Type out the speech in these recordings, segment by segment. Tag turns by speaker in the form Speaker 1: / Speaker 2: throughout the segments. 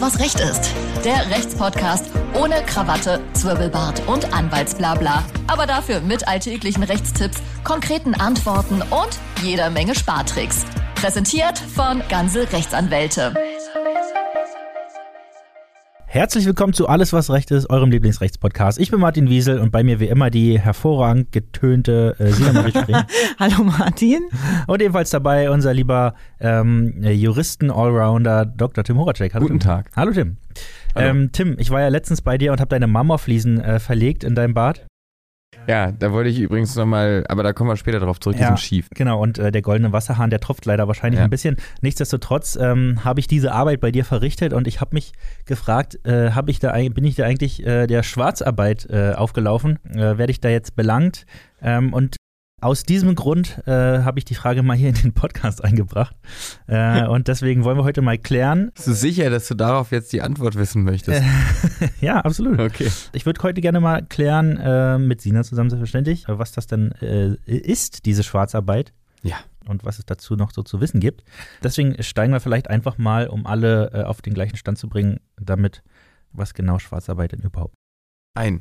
Speaker 1: Was Recht ist. Der Rechtspodcast ohne Krawatte, Zwirbelbart und Anwaltsblabla. Aber dafür mit alltäglichen Rechtstipps, konkreten Antworten und jeder Menge Spartricks. Präsentiert von Ganze Rechtsanwälte.
Speaker 2: Herzlich willkommen zu Alles, was Recht ist, eurem Lieblingsrechtspodcast. Ich bin Martin Wiesel und bei mir wie immer die hervorragend getönte äh, Sina Marie
Speaker 3: Hallo Martin.
Speaker 2: Und ebenfalls dabei unser lieber ähm, Juristen-Allrounder Dr. Tim Horacek.
Speaker 4: Hallo, Guten
Speaker 2: Tim.
Speaker 4: Tag.
Speaker 2: Hallo Tim. Hallo. Ähm, Tim, ich war ja letztens bei dir und habe deine Marmorfliesen äh, verlegt in deinem Bad.
Speaker 4: Ja, da wollte ich übrigens nochmal, aber da kommen wir später drauf zurück,
Speaker 2: ja,
Speaker 4: sind schief.
Speaker 2: Genau, und äh, der goldene Wasserhahn, der tropft leider wahrscheinlich
Speaker 4: Ja.
Speaker 2: ein bisschen. Nichtsdestotrotz ähm, habe ich diese Arbeit bei dir verrichtet und ich habe mich gefragt, äh, ich da, bin ich da eigentlich äh, der Schwarzarbeit äh, aufgelaufen? Äh, Werde ich da jetzt belangt? Ähm, und aus diesem Grund äh, habe ich die Frage mal hier in den Podcast eingebracht. Äh, und deswegen wollen wir heute mal klären.
Speaker 4: Bist du sicher, dass du darauf jetzt die Antwort wissen möchtest?
Speaker 2: ja, absolut.
Speaker 4: Okay.
Speaker 2: Ich würde heute gerne mal klären, äh, mit Sina zusammen selbstverständlich, äh, was das denn äh, ist, diese Schwarzarbeit.
Speaker 4: Ja.
Speaker 2: Und was es dazu noch so zu wissen gibt. Deswegen steigen wir vielleicht einfach mal, um alle äh, auf den gleichen Stand zu bringen, damit, was genau Schwarzarbeit denn überhaupt
Speaker 4: Ein.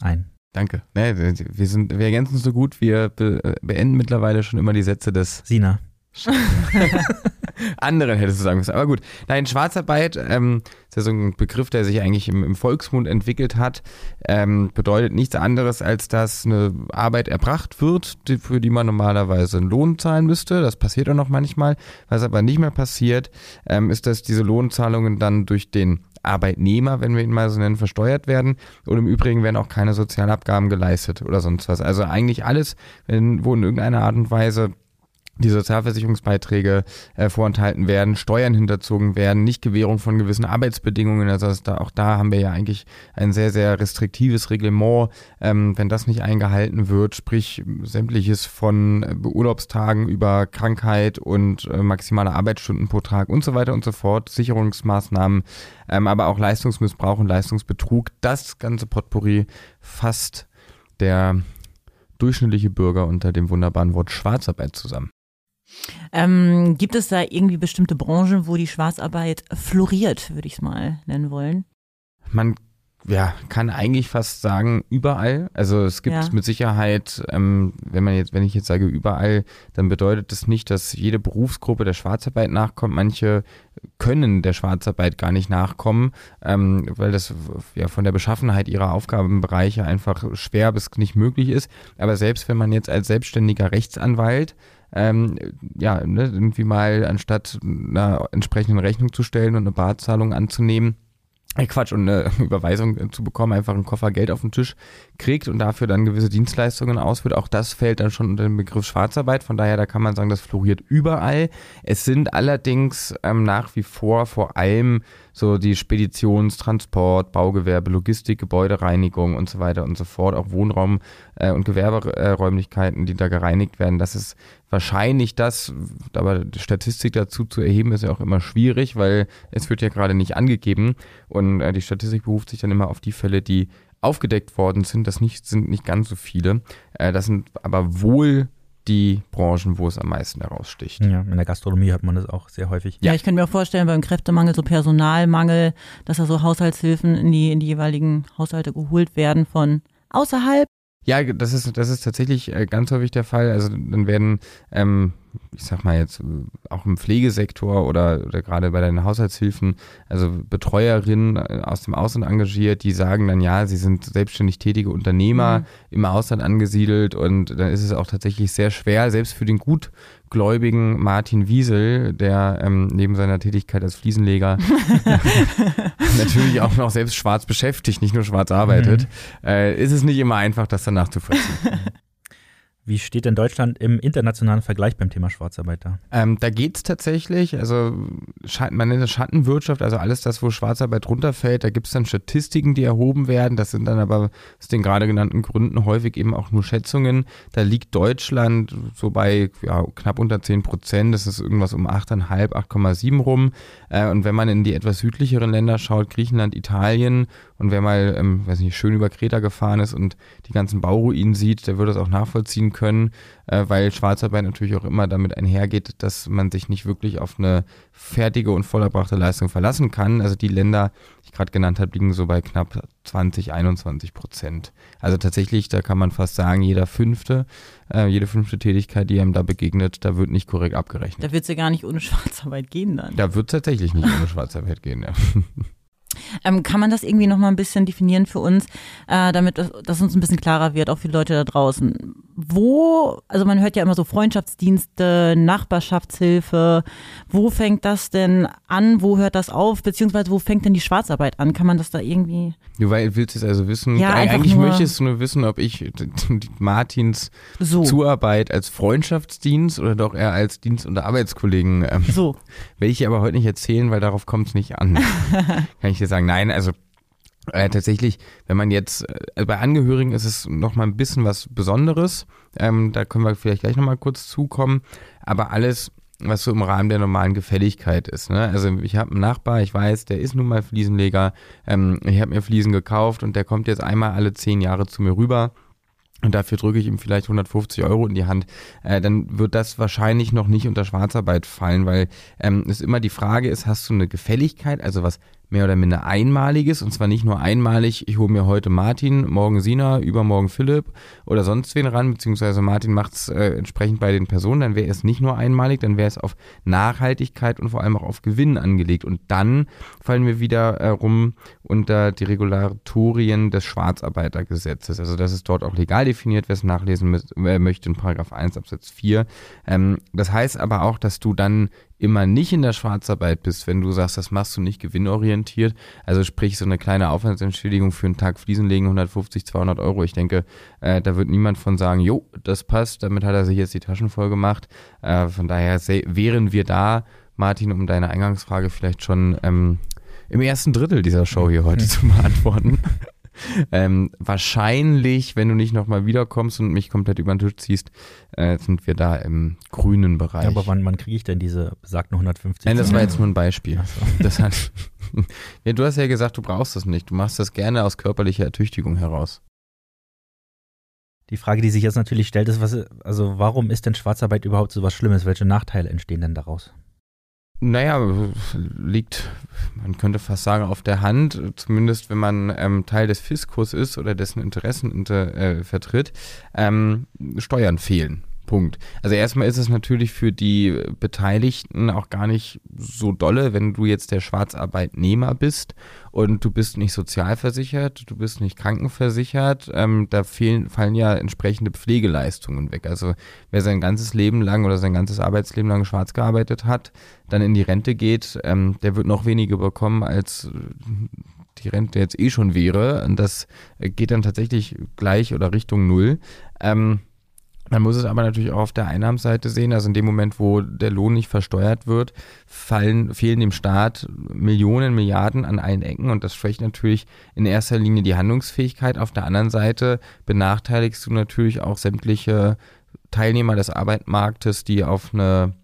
Speaker 2: ein.
Speaker 4: Danke. Nee, wir, sind, wir ergänzen so gut, wir äh, beenden mittlerweile schon immer die Sätze des
Speaker 2: Sina.
Speaker 4: anderen, hättest du sagen müssen. Aber gut. Nein, Schwarzarbeit ähm, ist ja so ein Begriff, der sich eigentlich im, im Volksmund entwickelt hat. Ähm, bedeutet nichts anderes, als dass eine Arbeit erbracht wird, die, für die man normalerweise einen Lohn zahlen müsste. Das passiert auch noch manchmal. Was aber nicht mehr passiert, ähm, ist, dass diese Lohnzahlungen dann durch den Arbeitnehmer, wenn wir ihn mal so nennen, versteuert werden. Und im Übrigen werden auch keine Sozialabgaben geleistet oder sonst was. Also eigentlich alles, wenn, wo in irgendeiner Art und Weise die Sozialversicherungsbeiträge äh, vorenthalten werden, Steuern hinterzogen werden, nicht Gewährung von gewissen Arbeitsbedingungen. Also da, auch da haben wir ja eigentlich ein sehr, sehr restriktives Reglement. Ähm, wenn das nicht eingehalten wird, sprich sämtliches von äh, Urlaubstagen über Krankheit und äh, maximale Arbeitsstunden pro Tag und so weiter und so fort, Sicherungsmaßnahmen, ähm, aber auch Leistungsmissbrauch und Leistungsbetrug, das ganze Potpourri fasst der durchschnittliche Bürger unter dem wunderbaren Wort Schwarzarbeit zusammen.
Speaker 3: Ähm, gibt es da irgendwie bestimmte Branchen, wo die Schwarzarbeit floriert, würde ich es mal nennen wollen?
Speaker 4: Man ja, kann eigentlich fast sagen, überall. Also es gibt
Speaker 3: Ja.
Speaker 4: mit Sicherheit, ähm, wenn man jetzt, wenn ich jetzt sage überall, dann bedeutet das nicht, dass jede Berufsgruppe der Schwarzarbeit nachkommt. Manche können der Schwarzarbeit gar nicht nachkommen, ähm, weil das ja von der Beschaffenheit ihrer Aufgabenbereiche einfach schwer bis nicht möglich ist. Aber selbst wenn man jetzt als selbstständiger Rechtsanwalt ähm, ja, ne, irgendwie mal anstatt einer entsprechenden Rechnung zu stellen und eine Barzahlung anzunehmen, äh, Quatsch, und eine Überweisung äh, zu bekommen, einfach einen Koffer Geld auf den Tisch kriegt und dafür dann gewisse Dienstleistungen ausführt. Auch das fällt dann schon unter den Begriff Schwarzarbeit. Von daher, da kann man sagen, das floriert überall. Es sind allerdings ähm, nach wie vor vor allem so die Speditions-, Transport-, Baugewerbe, Logistik, Gebäudereinigung und so weiter und so fort, auch Wohnraum- äh, und Gewerberäumlichkeiten, die da gereinigt werden. Das ist wahrscheinlich das, aber die Statistik dazu zu erheben, ist ja auch immer schwierig, weil es wird ja gerade nicht angegeben und äh, die Statistik beruft sich dann immer auf die Fälle, die aufgedeckt worden sind. Das nicht, sind nicht ganz so viele. Äh, das sind aber wohl die Branchen, wo es am meisten heraussticht.
Speaker 2: Ja, in der Gastronomie hat man das auch sehr häufig.
Speaker 3: Ja, ich könnte mir auch vorstellen, beim Kräftemangel, so Personalmangel, dass da so Haushaltshilfen in die, in die jeweiligen Haushalte geholt werden von außerhalb.
Speaker 4: Ja, das ist, das ist tatsächlich äh, ganz häufig der Fall. Also dann werden, ähm, ich sag mal jetzt, äh, auch im Pflegesektor oder, oder gerade bei den Haushaltshilfen, also Betreuerinnen äh, aus dem Ausland engagiert, die sagen dann, ja, sie sind selbstständig tätige Unternehmer
Speaker 3: Mhm.
Speaker 4: im Ausland angesiedelt und dann ist es auch tatsächlich sehr schwer, selbst für den gutgläubigen Martin Wiesel, der ähm, neben seiner Tätigkeit als Fliesenleger natürlich auch noch selbst schwarz beschäftigt, nicht nur schwarz arbeitet, äh, ist es nicht immer einfach, das danach zu vollziehen.
Speaker 2: Wie steht denn Deutschland im internationalen Vergleich beim Thema Schwarzarbeit da?
Speaker 4: Ähm, da geht's tatsächlich, also man nennt es Schattenwirtschaft, also alles das, wo Schwarzarbeit runterfällt, da gibt's dann Statistiken, die erhoben werden. Das sind dann aber aus den gerade genannten Gründen häufig eben auch nur Schätzungen. Da liegt Deutschland so bei ja, knapp unter 10 Prozent, das ist irgendwas um 8,5, 8,7 rum. Äh, und wenn man in die etwas südlicheren Länder schaut, Griechenland, Italien, und wer mal, ähm, weiß nicht, schön über Kreta gefahren ist und die ganzen Bauruinen sieht, der würde das auch nachvollziehen nehmen können, äh, weil Schwarzarbeit natürlich auch immer damit einhergeht, dass man sich nicht wirklich auf eine fertige und vollerbrachte Leistung verlassen kann. Also die Länder, die ich gerade genannt habe, liegen so bei knapp 20, 21 Prozent. Also tatsächlich, da kann man fast sagen, jeder fünfte, äh, jede fünfte Tätigkeit, die einem da begegnet, da wird nicht korrekt abgerechnet.
Speaker 3: Da wird es ja gar nicht ohne Schwarzarbeit gehen dann.
Speaker 4: Da wird es tatsächlich nicht ohne Schwarzarbeit gehen, ja.
Speaker 3: Ähm, kann man das irgendwie nochmal ein bisschen definieren für uns, äh, damit das, das, uns ein bisschen klarer wird, auch für die Leute da draußen? Wo, also man hört ja immer so Freundschaftsdienste, Nachbarschaftshilfe. Wo fängt das denn an? Wo hört das auf? Beziehungsweise wo fängt denn die Schwarzarbeit an? Kann man das da irgendwie?
Speaker 4: Du willst es also wissen,
Speaker 3: Ja,
Speaker 4: eigentlich möchtest du nur wissen, ob ich Martins
Speaker 3: So.
Speaker 4: Zuarbeit als Freundschaftsdienst oder doch eher als Dienst unter Arbeitskollegen ähm,
Speaker 3: So.
Speaker 4: Will ich dir aber heute nicht erzählen, weil darauf kommt es nicht an. Kann ich dir sagen. Nein, also äh, tatsächlich, wenn man jetzt, äh, bei Angehörigen ist es nochmal ein bisschen was Besonderes. Ähm, da können wir vielleicht gleich nochmal kurz zukommen. Aber alles, was so im Rahmen der normalen Gefälligkeit ist. Ne? Also ich habe einen Nachbar, ich weiß, der ist nun mal Fliesenleger. Ähm, ich habe mir Fliesen gekauft und der kommt jetzt einmal alle zehn Jahre zu mir rüber und dafür drücke ich ihm vielleicht 150 Euro in die Hand, äh, dann wird das wahrscheinlich noch nicht unter Schwarzarbeit fallen, weil ähm, es immer die Frage ist, hast du eine Gefälligkeit, also was mehr oder minder einmaliges und zwar nicht nur einmalig, ich hole mir heute Martin, morgen Sina, übermorgen Philipp oder sonst wen ran, beziehungsweise Martin macht es äh, entsprechend bei den Personen, dann wäre es nicht nur einmalig, dann wäre es auf Nachhaltigkeit und vor allem auch auf Gewinn angelegt und dann fallen wir wieder äh, rum unter die Regulatorien des Schwarzarbeitergesetzes. Also das ist dort auch legal definiert, wer es nachlesen äh, möchte in Paragraph 1 Absatz 4. Ähm, das heißt aber auch, dass du dann immer nicht in der Schwarzarbeit bist, wenn du sagst, das machst du nicht gewinnorientiert. Also sprich so eine kleine Aufwandsentschädigung für einen Tag Fliesenlegen, 150, 200 Euro. Ich denke, äh, da wird niemand von sagen, jo, das passt, damit hat er sich jetzt die Taschen voll gemacht. Äh, von daher wären wir da, Martin, um deine Eingangsfrage vielleicht schon ähm, im ersten Drittel dieser Show hier heute zu beantworten. ähm, wahrscheinlich, wenn du nicht nochmal wiederkommst und mich komplett über den Tisch ziehst, äh, sind wir da im grünen Bereich.
Speaker 2: Ja, aber wann, wann kriege ich denn diese besagten 150?
Speaker 4: Nein, das war jetzt nur ein Beispiel.
Speaker 2: So.
Speaker 4: Das hat, ja, du hast ja gesagt, du brauchst das nicht. Du machst das gerne aus körperlicher Ertüchtigung heraus.
Speaker 2: Die Frage, die sich jetzt natürlich stellt, ist, was, also warum ist denn Schwarzarbeit überhaupt so was Schlimmes? Welche Nachteile entstehen denn daraus?
Speaker 4: Naja, liegt, man könnte fast sagen, auf der Hand, zumindest wenn man ähm, Teil des Fiskus ist oder dessen Interessen inter, äh, vertritt, ähm, Steuern fehlen. Punkt. Also erstmal ist es natürlich für die Beteiligten auch gar nicht so dolle, wenn du jetzt der Schwarzarbeitnehmer bist und du bist nicht sozialversichert, du bist nicht krankenversichert, ähm, da fehlen, fallen ja entsprechende Pflegeleistungen weg. Also wer sein ganzes Leben lang oder sein ganzes Arbeitsleben lang schwarz gearbeitet hat, dann in die Rente geht, ähm, der wird noch weniger bekommen, als die Rente jetzt eh schon wäre. Und das äh, geht dann tatsächlich gleich oder Richtung Null. Ähm, man muss es aber natürlich auch auf der Einnahmenseite sehen. Also in dem Moment, wo der Lohn nicht versteuert wird, fallen, fehlen dem Staat Millionen, Milliarden an allen Ecken und das schwächt natürlich in erster Linie die Handlungsfähigkeit. Auf der anderen Seite benachteiligst du natürlich auch sämtliche Teilnehmer des Arbeitsmarktes, die auf eine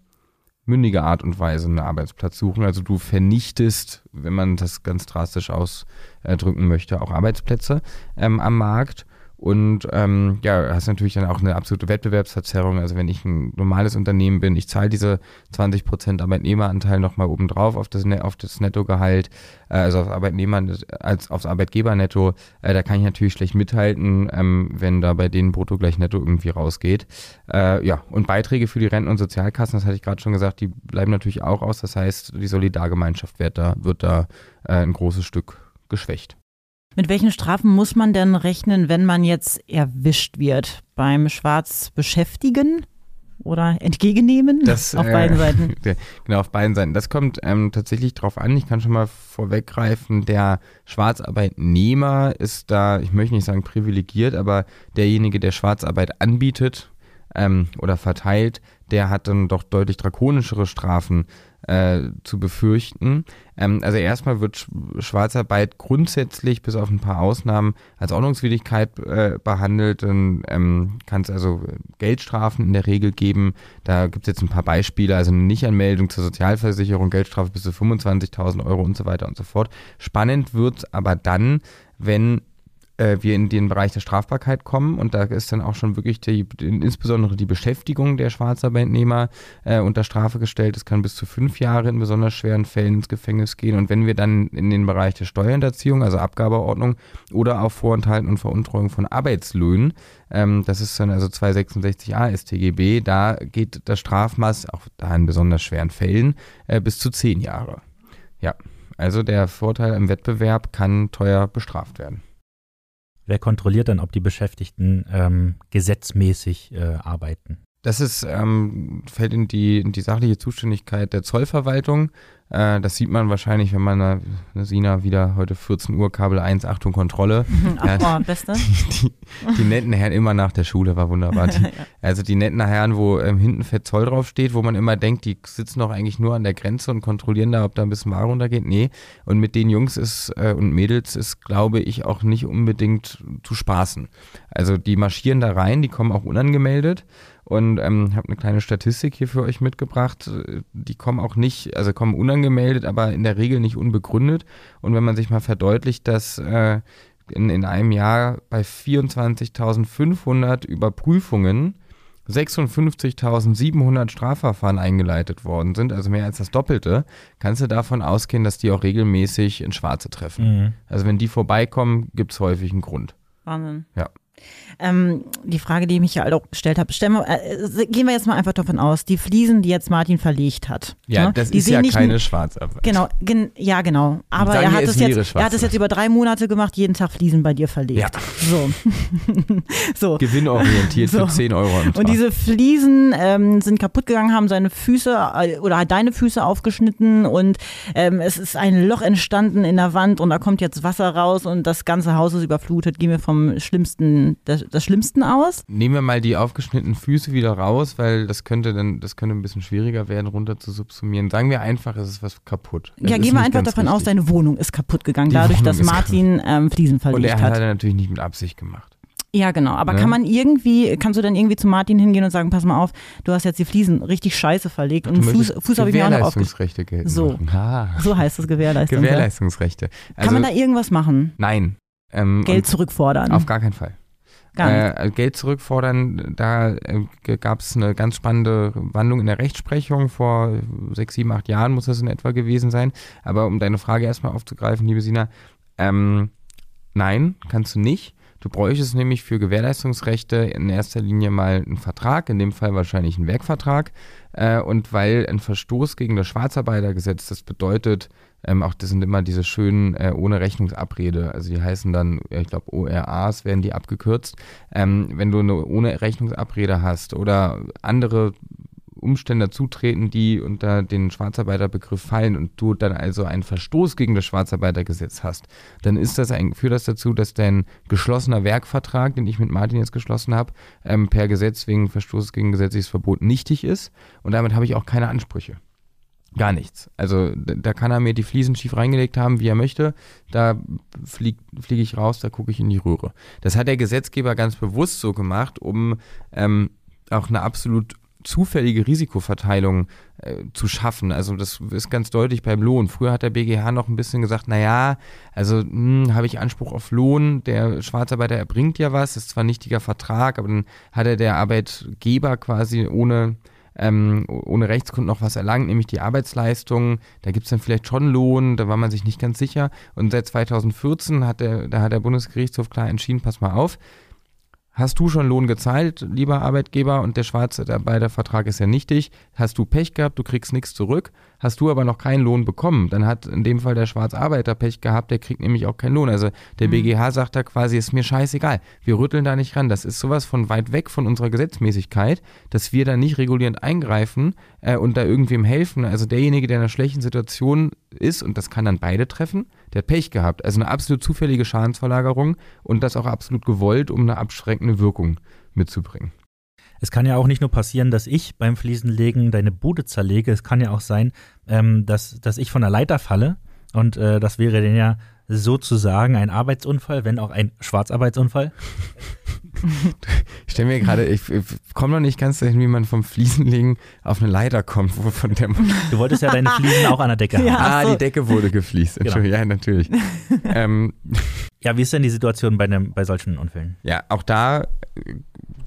Speaker 4: mündige Art und Weise einen Arbeitsplatz suchen. Also du vernichtest, wenn man das ganz drastisch ausdrücken möchte, auch Arbeitsplätze ähm, am Markt. Und ähm, ja, hast natürlich dann auch eine absolute Wettbewerbsverzerrung. Also wenn ich ein normales Unternehmen bin, ich zahle diese 20% Arbeitnehmeranteil nochmal obendrauf auf das, Ne- auf das Nettogehalt, äh, also aufs Arbeitnehmer als aufs Arbeitgebernetto, äh, da kann ich natürlich schlecht mithalten, ähm, wenn da bei denen brutto gleich netto irgendwie rausgeht. Äh, ja, und Beiträge für die Renten- und Sozialkassen, das hatte ich gerade schon gesagt, die bleiben natürlich auch aus. Das heißt, die Solidargemeinschaft wird da, wird da äh, ein großes Stück geschwächt.
Speaker 3: Mit welchen Strafen muss man denn rechnen, wenn man jetzt erwischt wird? Beim Schwarzbeschäftigen oder entgegennehmen?
Speaker 4: Das,
Speaker 3: Auf
Speaker 4: äh,
Speaker 3: beiden Seiten.
Speaker 4: Genau, auf beiden Seiten. Das kommt ähm, tatsächlich drauf an. Ich kann schon mal vorweggreifen, der Schwarzarbeitnehmer ist da, ich möchte nicht sagen privilegiert, aber derjenige, der Schwarzarbeit anbietet ähm, oder verteilt, der hat dann doch deutlich drakonischere Strafen äh, zu befürchten. Ähm, also erstmal wird Sch Schwarzarbeit grundsätzlich bis auf ein paar Ausnahmen als Ordnungswidrigkeit äh, behandelt. Dann ähm, kann es also Geldstrafen in der Regel geben. Da gibt es jetzt ein paar Beispiele, also eine Nichtanmeldung zur Sozialversicherung, Geldstrafe bis zu 25.000 Euro und so weiter und so fort. Spannend wird aber dann, wenn äh, wir in den Bereich der Strafbarkeit kommen und da ist dann auch schon wirklich die, insbesondere die Beschäftigung der Schwarzarbeitnehmer äh, unter Strafe gestellt. Es kann bis zu fünf Jahre in besonders schweren Fällen ins Gefängnis gehen. Und wenn wir dann in den Bereich der Steuerhinterziehung, also Abgabeordnung oder auch Vorenthalten und Veruntreuung von Arbeitslöhnen, ähm, das ist dann also 266a StGB, da geht das Strafmaß, auch da in besonders schweren Fällen, äh, bis zu zehn Jahre. Ja, also der Vorteil im Wettbewerb kann teuer bestraft werden.
Speaker 2: Wer kontrolliert dann, ob die Beschäftigten ähm, gesetzmäßig äh, arbeiten?
Speaker 4: Das ist, ähm, fällt in die, in die sachliche Zuständigkeit der Zollverwaltung. Äh, das sieht man wahrscheinlich, wenn man eine, eine Sina wieder heute 14 Uhr Kabel 1, Achtung, Kontrolle.
Speaker 3: Ach, ja, boah, beste.
Speaker 4: Die, die, netten Herren immer nach der Schule, war wunderbar. Die, ja. Also die netten Herren, wo ähm, hinten fett Zoll draufsteht, wo man immer denkt, die sitzen doch eigentlich nur an der Grenze und kontrollieren da, ob da ein bisschen Ware runtergeht. Nee. Und mit den Jungs ist äh, und Mädels ist, glaube ich, auch nicht unbedingt zu spaßen. Also die marschieren da rein, die kommen auch unangemeldet und ähm, habe eine kleine Statistik hier für euch mitgebracht. Die kommen auch nicht, also kommen unangemeldet, aber in der Regel nicht unbegründet. Und wenn man sich mal verdeutlicht, dass äh, in, in einem Jahr bei 24.500 Überprüfungen 56.700 Strafverfahren eingeleitet worden sind, also mehr als das Doppelte, kannst du davon ausgehen, dass die auch regelmäßig in Schwarze treffen. Mhm. Also wenn die vorbeikommen, gibt es häufig einen Grund.
Speaker 3: Wahnsinn.
Speaker 4: Ja.
Speaker 3: Ähm, die Frage, die ich mich ja auch gestellt habe, stellen wir, äh, gehen wir jetzt mal einfach davon aus, die Fliesen, die jetzt Martin verlegt hat.
Speaker 4: Ja, ne? das ist ja keine Schwarzarbeit.
Speaker 3: Genau, gen, ja genau. Aber er hat, es jetzt, er hat es jetzt über drei Monate gemacht, jeden Tag Fliesen bei dir verlegt. Ja. So.
Speaker 4: so. Gewinnorientiert so. für 10 Euro am
Speaker 3: Tag. Und diese Fliesen ähm, sind kaputt gegangen, haben seine Füße äh, oder hat deine Füße aufgeschnitten und ähm, es ist ein Loch entstanden in der Wand und da kommt jetzt Wasser raus und das ganze Haus ist überflutet. Gehen wir vom schlimmsten das, das Schlimmsten aus.
Speaker 4: Nehmen wir mal die aufgeschnittenen Füße wieder raus, weil das könnte dann, das könnte ein bisschen schwieriger werden, runter zu subsumieren. Sagen wir einfach, es ist was kaputt.
Speaker 3: Das ja, gehen wir einfach davon wichtig. aus, deine Wohnung ist kaputt gegangen, die dadurch, Wohnung dass Martin ähm, Fliesen verlegt hat.
Speaker 4: Und er hat er natürlich nicht mit Absicht gemacht.
Speaker 3: Ja, genau. Aber ne? kann man irgendwie, kannst du dann irgendwie zu Martin hingehen und sagen, pass mal auf, du hast jetzt die Fliesen richtig scheiße verlegt und Fuß, Fuß habe ich mir auch noch
Speaker 4: Gewährleistungsrechte gelten.
Speaker 3: So, ah. so heißt das Gewährleistung.
Speaker 4: Gewährleistungsrechte.
Speaker 3: Also, kann man da irgendwas machen?
Speaker 4: Nein. Ähm,
Speaker 3: Geld zurückfordern?
Speaker 4: Auf gar keinen Fall. Äh, Geld zurückfordern, da äh, gab es eine ganz spannende Wandlung in der Rechtsprechung. Vor sechs, sieben, acht Jahren muss das in etwa gewesen sein. Aber um deine Frage erstmal aufzugreifen, liebe Sina, ähm, nein, kannst du nicht. Du bräuchtest nämlich für Gewährleistungsrechte in erster Linie mal einen Vertrag, in dem Fall wahrscheinlich einen Werkvertrag. Äh, und weil ein Verstoß gegen das Schwarzarbeitergesetz, das bedeutet, ähm, auch das sind immer diese schönen äh, ohne Rechnungsabrede, also die heißen dann, ich glaube ORAs werden die abgekürzt. Ähm, wenn du eine ohne Rechnungsabrede hast oder andere Umstände zutreten, die unter den Schwarzarbeiterbegriff fallen und du dann also einen Verstoß gegen das Schwarzarbeitergesetz hast, dann ist das ein, führt das dazu, dass dein geschlossener Werkvertrag, den ich mit Martin jetzt geschlossen habe, ähm, per Gesetz wegen Verstoßes gegen gesetzliches Verbot nichtig ist und damit habe ich auch keine Ansprüche. Gar nichts. Also da kann er mir die Fliesen schief reingelegt haben, wie er möchte. Da fliege flieg ich raus, da gucke ich in die Röhre. Das hat der Gesetzgeber ganz bewusst so gemacht, um ähm, auch eine absolut zufällige Risikoverteilung äh, zu schaffen. Also das ist ganz deutlich beim Lohn. Früher hat der BGH noch ein bisschen gesagt, naja, also hm, habe ich Anspruch auf Lohn, der Schwarzarbeiter erbringt ja was, ist zwar ein nichtiger Vertrag, aber dann hat er der Arbeitgeber quasi ohne ähm, ohne Rechtsgrund noch was erlangt, nämlich die Arbeitsleistung. Da gibt es dann vielleicht schon Lohn, da war man sich nicht ganz sicher. Und seit 2014 hat der, da hat der Bundesgerichtshof klar entschieden, pass mal auf, Hast du schon Lohn gezahlt, lieber Arbeitgeber, und der Schwarzarbeitervertrag ist ja nichtig? Hast du Pech gehabt, du kriegst nichts zurück? Hast du aber noch keinen Lohn bekommen, dann hat in dem Fall der Schwarzarbeiter Pech gehabt, der kriegt nämlich auch keinen Lohn. Also der mhm. BGH sagt da quasi, ist mir scheißegal, wir rütteln da nicht ran. Das ist sowas von weit weg von unserer Gesetzmäßigkeit, dass wir da nicht regulierend eingreifen äh, und da irgendwem helfen. Also derjenige, der in einer schlechten Situation ist, und das kann dann beide treffen, der hat Pech gehabt. Also eine absolut zufällige Schadensverlagerung und das auch absolut gewollt, um eine abschreckende Wirkung mitzubringen.
Speaker 2: Es kann ja auch nicht nur passieren, dass ich beim Fliesenlegen deine Bude zerlege. Es kann ja auch sein, ähm, dass, dass ich von der Leiter falle. Und äh, das wäre dann ja sozusagen ein Arbeitsunfall, wenn auch ein Schwarzarbeitsunfall.
Speaker 4: Ich stelle mir gerade, ich, ich komme noch nicht ganz dahin, wie man vom Fliesenlegen auf eine Leiter kommt, wo von der
Speaker 2: Du wolltest ja deine Fliesen auch an der Decke haben.
Speaker 4: Ja, ah, so. die Decke wurde gefliest. Genau. Ja, natürlich. ähm.
Speaker 2: Ja, wie ist denn die Situation bei, einem, bei solchen Unfällen?
Speaker 4: Ja, auch da äh,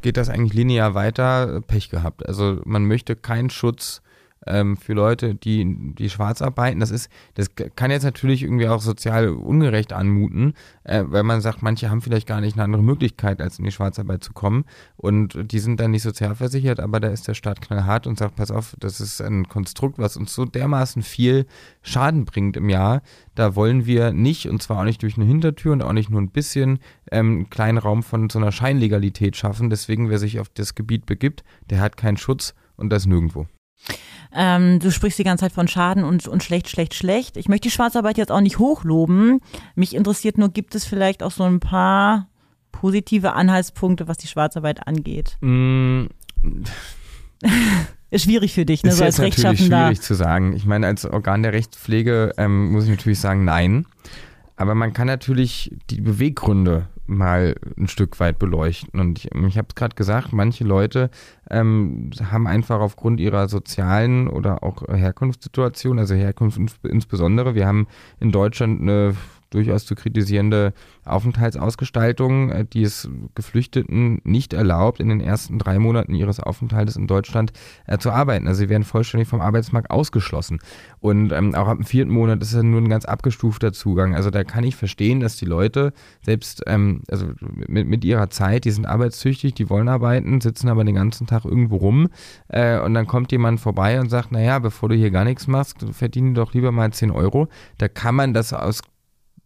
Speaker 4: geht das eigentlich linear weiter. Pech gehabt. Also man möchte keinen Schutz ähm, für Leute, die, die schwarz arbeiten. Das ist, das kann jetzt natürlich irgendwie auch sozial ungerecht anmuten, äh, weil man sagt, manche haben vielleicht gar nicht eine andere Möglichkeit, als in die Schwarzarbeit zu kommen. Und die sind dann nicht sozialversichert, aber da ist der Staat knallhart und sagt, pass auf, das ist ein Konstrukt, was uns so dermaßen viel Schaden bringt im Jahr. Da wollen wir nicht, und zwar auch nicht durch eine Hintertür und auch nicht nur ein bisschen, ähm, einen kleinen Raum von so einer Scheinlegalität schaffen. Deswegen, wer sich auf das Gebiet begibt, der hat keinen Schutz und das nirgendwo.
Speaker 3: Ähm, du sprichst die ganze Zeit von Schaden und, und schlecht, schlecht, schlecht. Ich möchte die Schwarzarbeit jetzt auch nicht hochloben. Mich interessiert nur, gibt es vielleicht auch so ein paar positive Anhaltspunkte, was die Schwarzarbeit angeht?
Speaker 4: Mm.
Speaker 3: Ist schwierig für dich, ne?
Speaker 4: Ist
Speaker 3: so
Speaker 4: jetzt
Speaker 3: als
Speaker 4: natürlich
Speaker 3: Rechtschaffender.
Speaker 4: schwierig zu sagen. Ich meine, als Organ der Rechtspflege ähm, muss ich natürlich sagen, nein. Aber man kann natürlich die Beweggründe mal ein Stück weit beleuchten. Und ich, ich habe es gerade gesagt, manche Leute ähm, haben einfach aufgrund ihrer sozialen oder auch Herkunftssituation, also Herkunft ins- insbesondere, wir haben in Deutschland eine durchaus zu kritisierende Aufenthaltsausgestaltung, äh, die es Geflüchteten nicht erlaubt, in den ersten drei Monaten ihres Aufenthaltes in Deutschland äh, zu arbeiten. Also sie werden vollständig vom Arbeitsmarkt ausgeschlossen. Und ähm, auch ab dem vierten Monat ist es nur ein ganz abgestufter Zugang. Also da kann ich verstehen, dass die Leute selbst ähm, also mit, mit ihrer Zeit, die sind arbeitstüchtig, die wollen arbeiten, sitzen aber den ganzen Tag irgendwo rum äh, und dann kommt jemand vorbei und sagt, naja, bevor du hier gar nichts machst, verdiene doch lieber mal 10 Euro. Da kann man das aus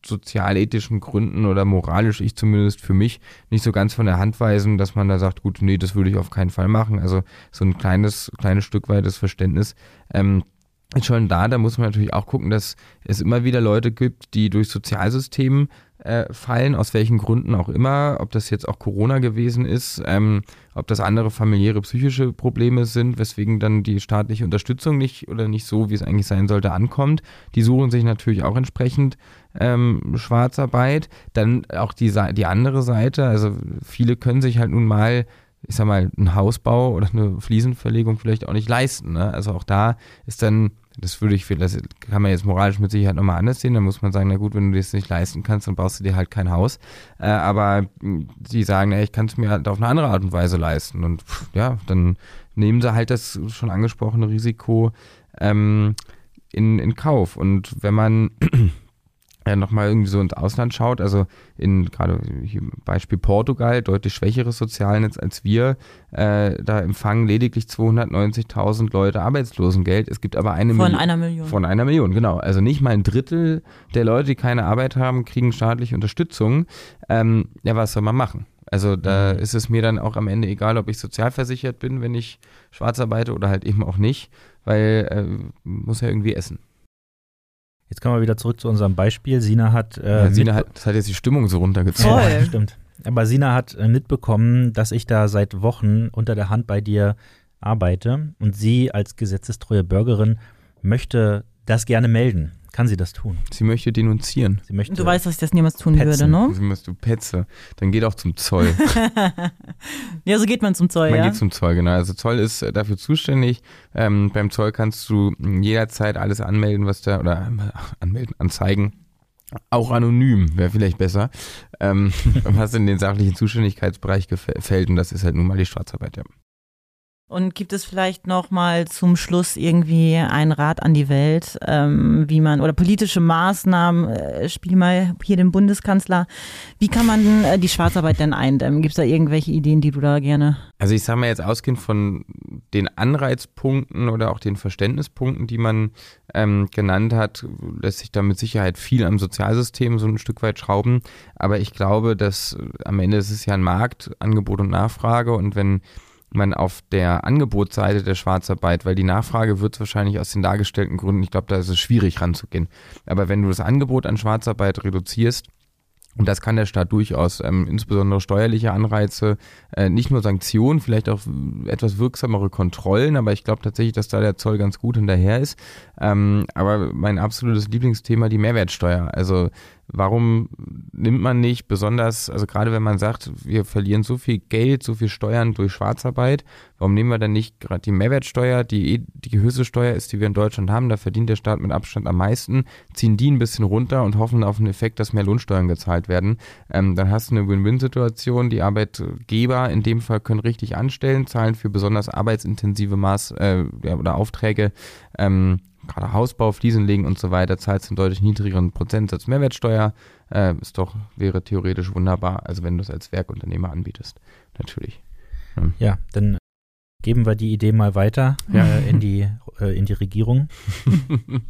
Speaker 4: sozialethischen Gründen oder moralisch, ich zumindest für mich, nicht so ganz von der Hand weisen, dass man da sagt, gut, nee, das würde ich auf keinen Fall machen. Also so ein kleines, kleines Stück weit das Verständnis. Ähm, ist schon da, da muss man natürlich auch gucken, dass es immer wieder Leute gibt, die durch Sozialsystem äh, fallen, aus welchen Gründen auch immer, ob das jetzt auch Corona gewesen ist, ähm, ob das andere familiäre psychische Probleme sind, weswegen dann die staatliche Unterstützung nicht oder nicht so, wie es eigentlich sein sollte, ankommt. Die suchen sich natürlich auch entsprechend ähm, Schwarzarbeit. Dann auch die, die andere Seite, also viele können sich halt nun mal ich sag mal, einen Hausbau oder eine Fliesenverlegung vielleicht auch nicht leisten. Ne? Also auch da ist dann, das würde ich, das kann man jetzt moralisch mit Sicherheit nochmal anders sehen, dann muss man sagen, na gut, wenn du das nicht leisten kannst, dann baust du dir halt kein Haus. Äh, aber mh, die sagen, ja, ich kann es mir halt auf eine andere Art und Weise leisten. Und pff, ja, dann nehmen sie halt das schon angesprochene Risiko ähm, in, in Kauf. Und wenn man äh, nochmal irgendwie so ins Ausland schaut, also in gerade Beispiel Portugal, deutlich schwächeres Sozialnetz als wir, äh, da empfangen lediglich 290.000 Leute Arbeitslosengeld. Es gibt aber eine
Speaker 3: Von
Speaker 4: Million.
Speaker 3: einer Million.
Speaker 4: Von einer Million, genau. Also nicht mal ein Drittel der Leute, die keine Arbeit haben, kriegen staatliche Unterstützung. Ähm, ja, was soll man machen? Also da
Speaker 2: Mhm.
Speaker 4: ist es mir dann auch am Ende egal, ob ich sozialversichert bin, wenn ich schwarz arbeite oder halt eben auch nicht, weil äh, muss ja irgendwie essen.
Speaker 2: Jetzt kommen wir wieder zurück zu unserem Beispiel. Sina hat. Äh,
Speaker 4: Ja, Sina hat, das hat jetzt die Stimmung so runtergezogen.
Speaker 3: Voll.
Speaker 2: Ja, stimmt. Aber Sina hat äh, mitbekommen, dass ich da seit Wochen unter der Hand bei dir arbeite und sie als gesetzestreue Bürgerin möchte das gerne melden. Kann sie das tun?
Speaker 4: Sie möchte denunzieren.
Speaker 2: Sie möchte.
Speaker 3: Du weißt, dass ich das niemals tun
Speaker 2: Petzen.
Speaker 3: würde, ne?
Speaker 4: Sie musst du Petze. Dann geht auch zum Zoll.
Speaker 3: Ja, so geht man zum Zoll,
Speaker 4: Man
Speaker 3: ja.
Speaker 4: geht zum Zoll, genau. Also Zoll ist äh, dafür zuständig. Ähm, beim Zoll kannst du jederzeit alles anmelden, was da, oder äh, anmelden, anzeigen. Auch anonym wäre vielleicht besser, ähm, was in den sachlichen Zuständigkeitsbereich fällt. Und das ist halt nun mal die Schwarzarbeit, ja.
Speaker 3: Und gibt es vielleicht noch mal zum Schluss irgendwie einen Rat an die Welt, ähm, wie man, oder politische Maßnahmen, äh, spiel mal hier den Bundeskanzler, wie kann man äh, die Schwarzarbeit denn eindämmen? Gibt es da irgendwelche Ideen, die du da gerne
Speaker 4: Also ich sage mal jetzt ausgehend von den Anreizpunkten oder auch den Verständnispunkten, die man ähm, genannt hat, lässt sich da mit Sicherheit viel am Sozialsystem so ein Stück weit schrauben. Aber ich glaube, dass äh, am Ende ist es ja ein Markt, Angebot und Nachfrage und wenn man auf der Angebotsseite der Schwarzarbeit, weil die Nachfrage wird es wahrscheinlich aus den dargestellten Gründen, ich glaube, da ist es schwierig ranzugehen. Aber wenn du das Angebot an Schwarzarbeit reduzierst, und das kann der Staat durchaus, ähm, insbesondere steuerliche Anreize, äh, nicht nur Sanktionen, vielleicht auch etwas wirksamere Kontrollen, aber ich glaube tatsächlich, dass da der Zoll ganz gut hinterher ist. Ähm, aber mein absolutes Lieblingsthema, die Mehrwertsteuer. Also warum nimmt man nicht besonders, also gerade wenn man sagt, wir verlieren so viel Geld, so viel Steuern durch Schwarzarbeit, warum nehmen wir dann nicht gerade die Mehrwertsteuer, die eh die höchste Steuer ist, die wir in Deutschland haben, da verdient der Staat mit Abstand am meisten, ziehen die ein bisschen runter und hoffen auf einen Effekt, dass mehr Lohnsteuern gezahlt werden. Ähm, dann hast du eine Win-Win-Situation, die Arbeitgeber in dem Fall können richtig anstellen, zahlen für besonders arbeitsintensive Maß äh, oder Aufträge ähm, gerade Hausbau, Fliesen legen und so weiter, zahlst du einen deutlich niedrigeren Prozentsatz Mehrwertsteuer. Äh, ist doch, wäre theoretisch wunderbar, also wenn du es als Werkunternehmer anbietest, natürlich.
Speaker 2: Ja, ja dann geben wir die Idee mal weiter ja. äh, in, die, äh, in die Regierung.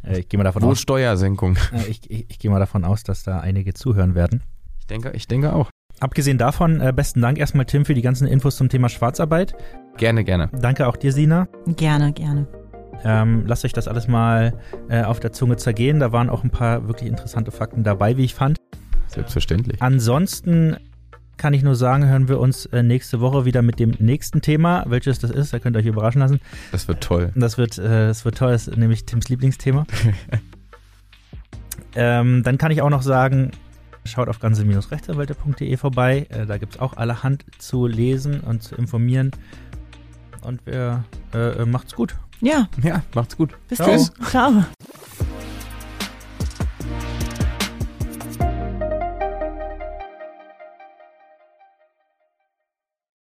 Speaker 4: Äh, ich gehe mal davon Wo aus. Steuersenkung?
Speaker 2: Äh, ich, ich, ich gehe mal davon aus, dass da einige zuhören werden.
Speaker 4: Ich denke, ich denke auch.
Speaker 2: Abgesehen davon, äh, besten Dank erstmal, Tim, für die ganzen Infos zum Thema Schwarzarbeit.
Speaker 4: Gerne, gerne.
Speaker 2: Danke auch dir, Sina.
Speaker 3: Gerne, gerne.
Speaker 2: Ähm, lasst euch das alles mal äh, auf der Zunge zergehen. Da waren auch ein paar wirklich interessante Fakten dabei, wie ich fand.
Speaker 4: Selbstverständlich.
Speaker 2: Ansonsten kann ich nur sagen, hören wir uns äh, nächste Woche wieder mit dem nächsten Thema. Welches das ist, da könnt ihr euch überraschen lassen.
Speaker 4: Das wird toll.
Speaker 2: Das wird, äh, das wird toll, das ist nämlich Tims Lieblingsthema. ähm, dann kann ich auch noch sagen, schaut auf ganze-rechtsanwälte.de vorbei. Äh, da gibt es auch allerhand zu lesen und zu informieren. Und wir äh, macht's gut.
Speaker 3: Ja.
Speaker 4: Ja, macht's gut.
Speaker 3: Bis dann. Ciao.